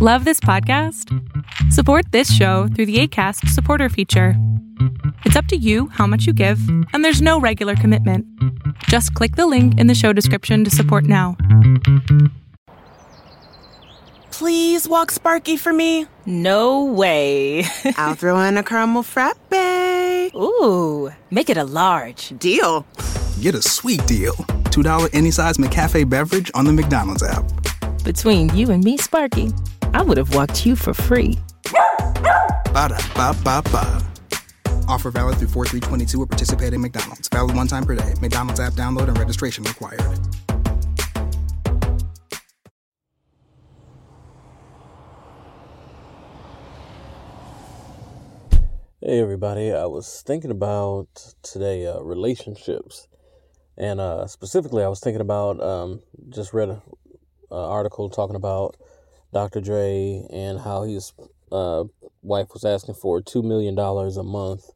Love this podcast? Support this show through the Acast supporter feature. It's up to you how much you give, and there's no regular commitment. Just click the link in the show description to support now. Please walk Sparky for me. No way. I'll throw in a caramel frappe. Ooh, make it a large. Deal. Get a sweet deal. $2 any size McCafe beverage on the McDonald's app. Between you and me, Sparky, I would have walked you for free. Ba da ba ba ba. Offer valid through 4322 at participating McDonald's. Valid one time per day. McDonald's app download and registration required. Hey everybody, I was thinking about today uh, relationships, and uh, specifically, I was thinking about um, just read an article talking about Dr. Dre and how his uh, wife was asking for two million dollars a month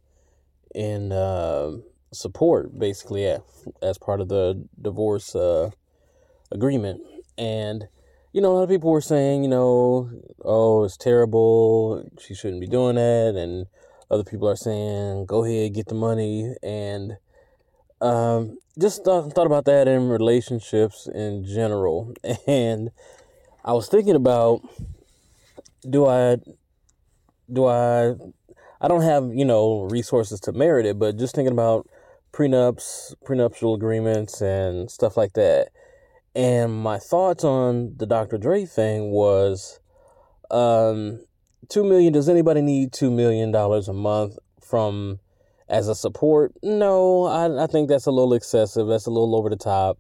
in uh, support, basically as part of the divorce uh, agreement, and you know, a lot of people were saying, you know, oh, it's terrible, she shouldn't be doing that, and other people are saying, go ahead, get the money. And um, just thought, thought about that in relationships in general. And I was thinking about do I, do I, I don't have, you know, resources to merit it, but just thinking about prenups, prenuptial agreements, and stuff like that. And my thoughts on the Dr. Dre thing was, um, two million does anybody need two million dollars a month from as a support no I, I think that's a little excessive that's a little over the top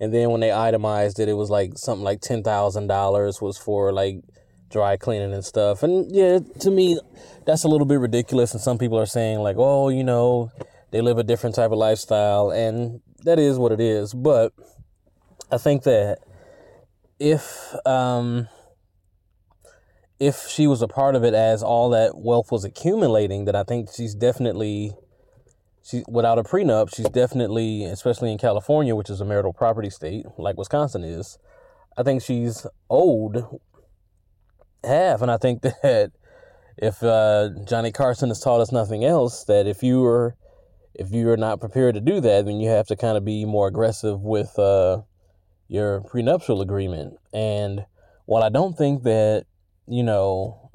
and then when they itemized it it was like something like ten thousand dollars was for like dry cleaning and stuff. And yeah to me that's a little bit ridiculous and some people are saying like oh you know they live a different type of lifestyle and that is what it is. But i think that if um if she was a part of it as all that wealth was accumulating, then I think she's definitely she without a prenup, she's definitely, especially in California, which is a marital property state, like Wisconsin is, I think she's owed half. And I think that if uh, Johnny Carson has taught us nothing else, that if you are if you are not prepared to do that, then you have to kind of be more aggressive with uh, your prenuptial agreement. And while I don't think that you know,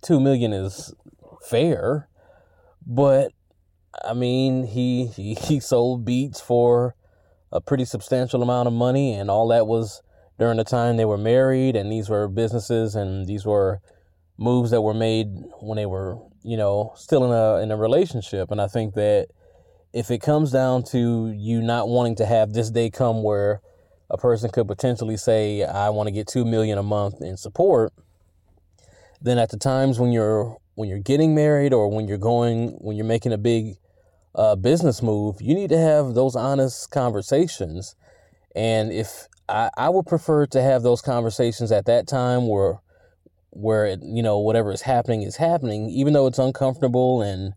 two million is fair, but I mean, he, he he sold beats for a pretty substantial amount of money, and all that was during the time they were married, and these were businesses, and these were moves that were made when they were, you know, still in a in a relationship. And I think that if it comes down to you not wanting to have this day come where a person could potentially say, "I want to get two million a month in support," then at the times when you're when you're getting married or when you're going when you're making a big uh, business move, you need to have those honest conversations. And if I, I would prefer to have those conversations at that time where where it, you know whatever is happening is happening, even though it's uncomfortable and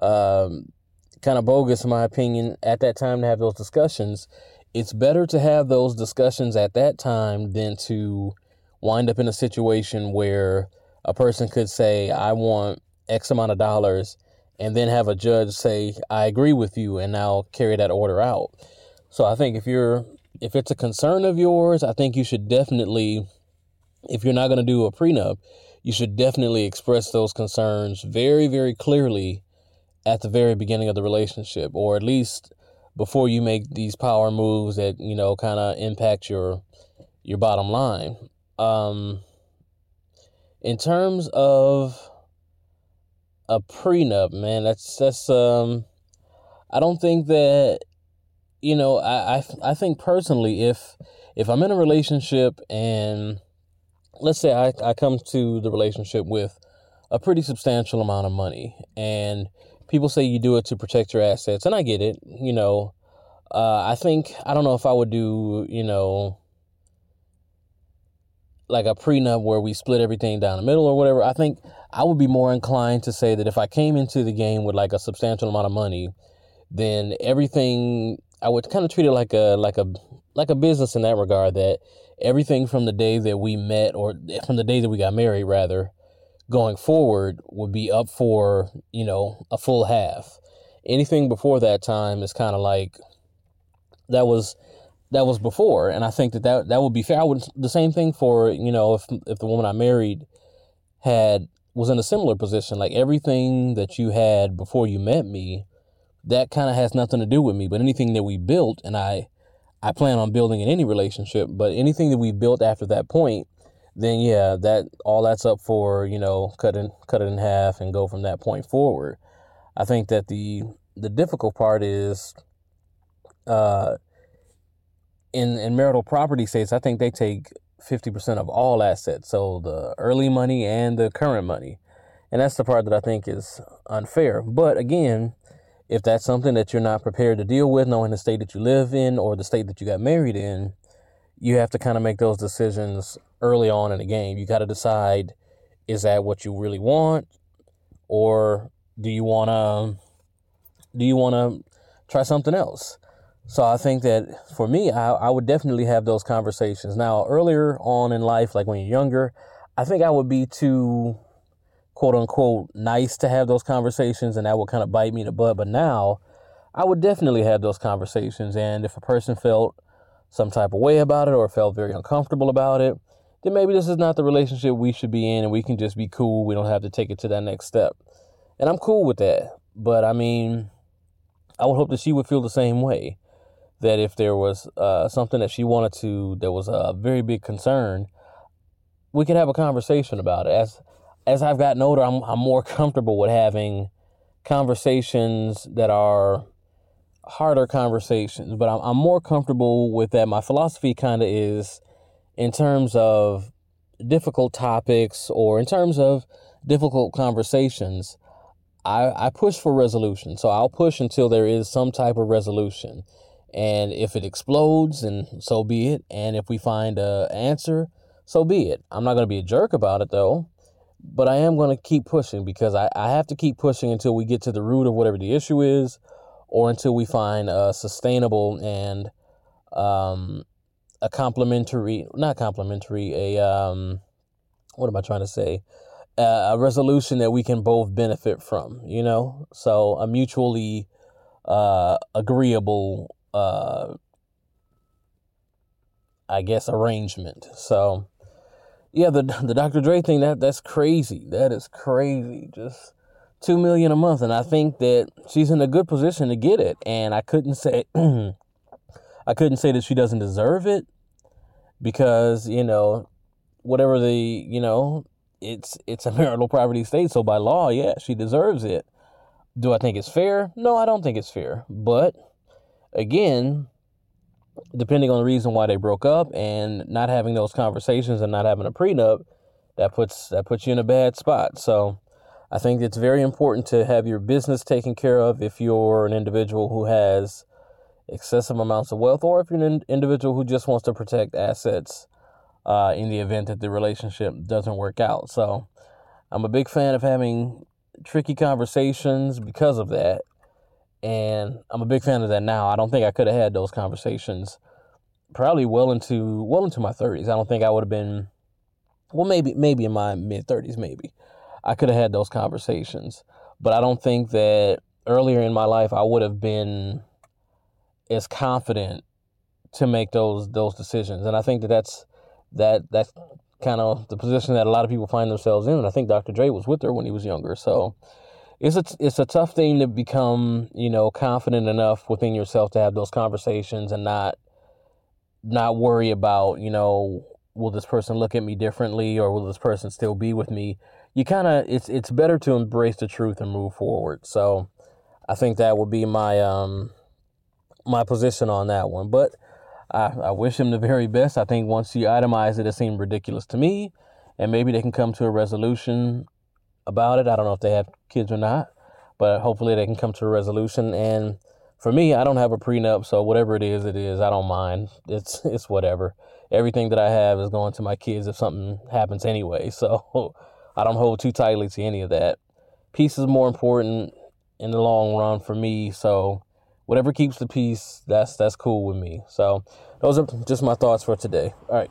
um, kind of bogus in my opinion. At that time to have those discussions, it's better to have those discussions at that time than to wind up in a situation where a person could say, I want X amount of dollars, and then have a judge say, I agree with you, and now carry that order out. So I think if you're if it's a concern of yours, I think you should definitely, if you're not going to do a prenup, you should definitely express those concerns very, very clearly at the very beginning of the relationship, or at least before you make these power moves that you know kind of impact your your bottom line. Um, in terms of a prenup, man, that's that's um I don't think that you know, I I I think personally if if I'm in a relationship and let's say I, I come to the relationship with a pretty substantial amount of money and people say you do it to protect your assets and I get it, you know. Uh, I think I don't know if I would do, you know, like a prenup where we split everything down the middle or whatever, I think I would be more inclined to say that if I came into the game with like a substantial amount of money, then everything I would kind of treat it like a like a like a business in that regard that everything from the day that we met or from the day that we got married rather going forward would be up for you know a full half. Anything before that time is kind of like that was that was before and i think that that, that would be fair. I would the same thing for you know if if the woman i married had was in a similar position like everything that you had before you met me that kind of has nothing to do with me but anything that we built and i i plan on building in any relationship but anything that we built after that point then yeah that all that's up for you know cut in cut it in half and go from that point forward. I think that the the difficult part is uh in in marital property states i think they take 50% of all assets so the early money and the current money. And that's the part that i think is unfair. But again if that's something that you're not prepared to deal with knowing the state that you live in or the state that you got married in you have to kind of make those decisions early on in the game. You got to decide is that what you really want? Or do you want to do you want to try something else so I think that for me, I, I would definitely have those conversations. Now, earlier on in life, like when you're younger, I think I would be too quote unquote nice to have those conversations and that would kind of bite me in the butt. But now I would definitely have those conversations. And if a person felt some type of way about it or felt very uncomfortable about it, then maybe this is not the relationship we should be in and we can just be cool. We don't have to take it to that next step. And I'm cool with that. But I mean, I would hope that she would feel the same way that if there was uh, something that she wanted to, that was a very big concern, we could have a conversation about it. As as I've gotten older, I'm I'm more comfortable with having conversations that are harder conversations, but I'm I'm more comfortable with that. My philosophy kind of is in terms of difficult topics or in terms of difficult conversations. I, I push for resolution. So I'll push until there is some type of resolution. And if it explodes, and so be it. And if we find a answer, so be it. I'm not going to be a jerk about it though, but I am going to keep pushing because I, I have to keep pushing until we get to the root of whatever the issue is, or until we find a sustainable and um, a complementary, not complementary, a um, what am I trying to say? Uh, a resolution that we can both benefit from, you know? So a mutually uh, agreeable uh, I guess arrangement. So yeah, the the Dr. Dre thing that that's crazy. That is crazy. Just two million a month, and I think that she's in a good position to get it. And I couldn't say I couldn't say that she doesn't deserve it because you know whatever the you know it's it's a marital property state, so by law, yeah, she deserves it. Do I think it's fair? No, I don't think it's fair, but again, depending on the reason why they broke up and not having those conversations and not having a prenup, that puts that puts you in a bad spot. So I think it's very important to have your business taken care of if you're an individual who has excessive amounts of wealth or if you're an individual who just wants to protect assets uh, in the event that the relationship doesn't work out. So I'm a big fan of having tricky conversations because of that and I'm a big fan of that now. I don't think I could have had those conversations probably well into well into my 30s. I don't think I would have been well maybe maybe in my mid 30s maybe. I could have had those conversations, but I don't think that earlier in my life I would have been as confident to make those those decisions. And I think that that's that that's kind of the position that a lot of people find themselves in. And I think Dr. Dre was with her when he was younger. So it's a it's a tough thing to become you know confident enough within yourself to have those conversations and not not worry about you know will this person look at me differently or will this person still be with me? You kind of it's it's better to embrace the truth and move forward. So i think that would be my um my position on that one. But i i wish him the very best. I think once you itemize it it seemed ridiculous to me. And maybe they can come to a resolution about it. I don't know if they have kids or not, but hopefully they can come to a resolution. And for me, I don't have a prenup, so whatever it is, it is. I don't mind. It's it's whatever. Everything that I have is going to my kids if something happens anyway. So I don't hold too tightly to any of that. Peace is more important in the long run for me. So whatever keeps the peace, that's that's cool with me. So those are just my thoughts for today. All right.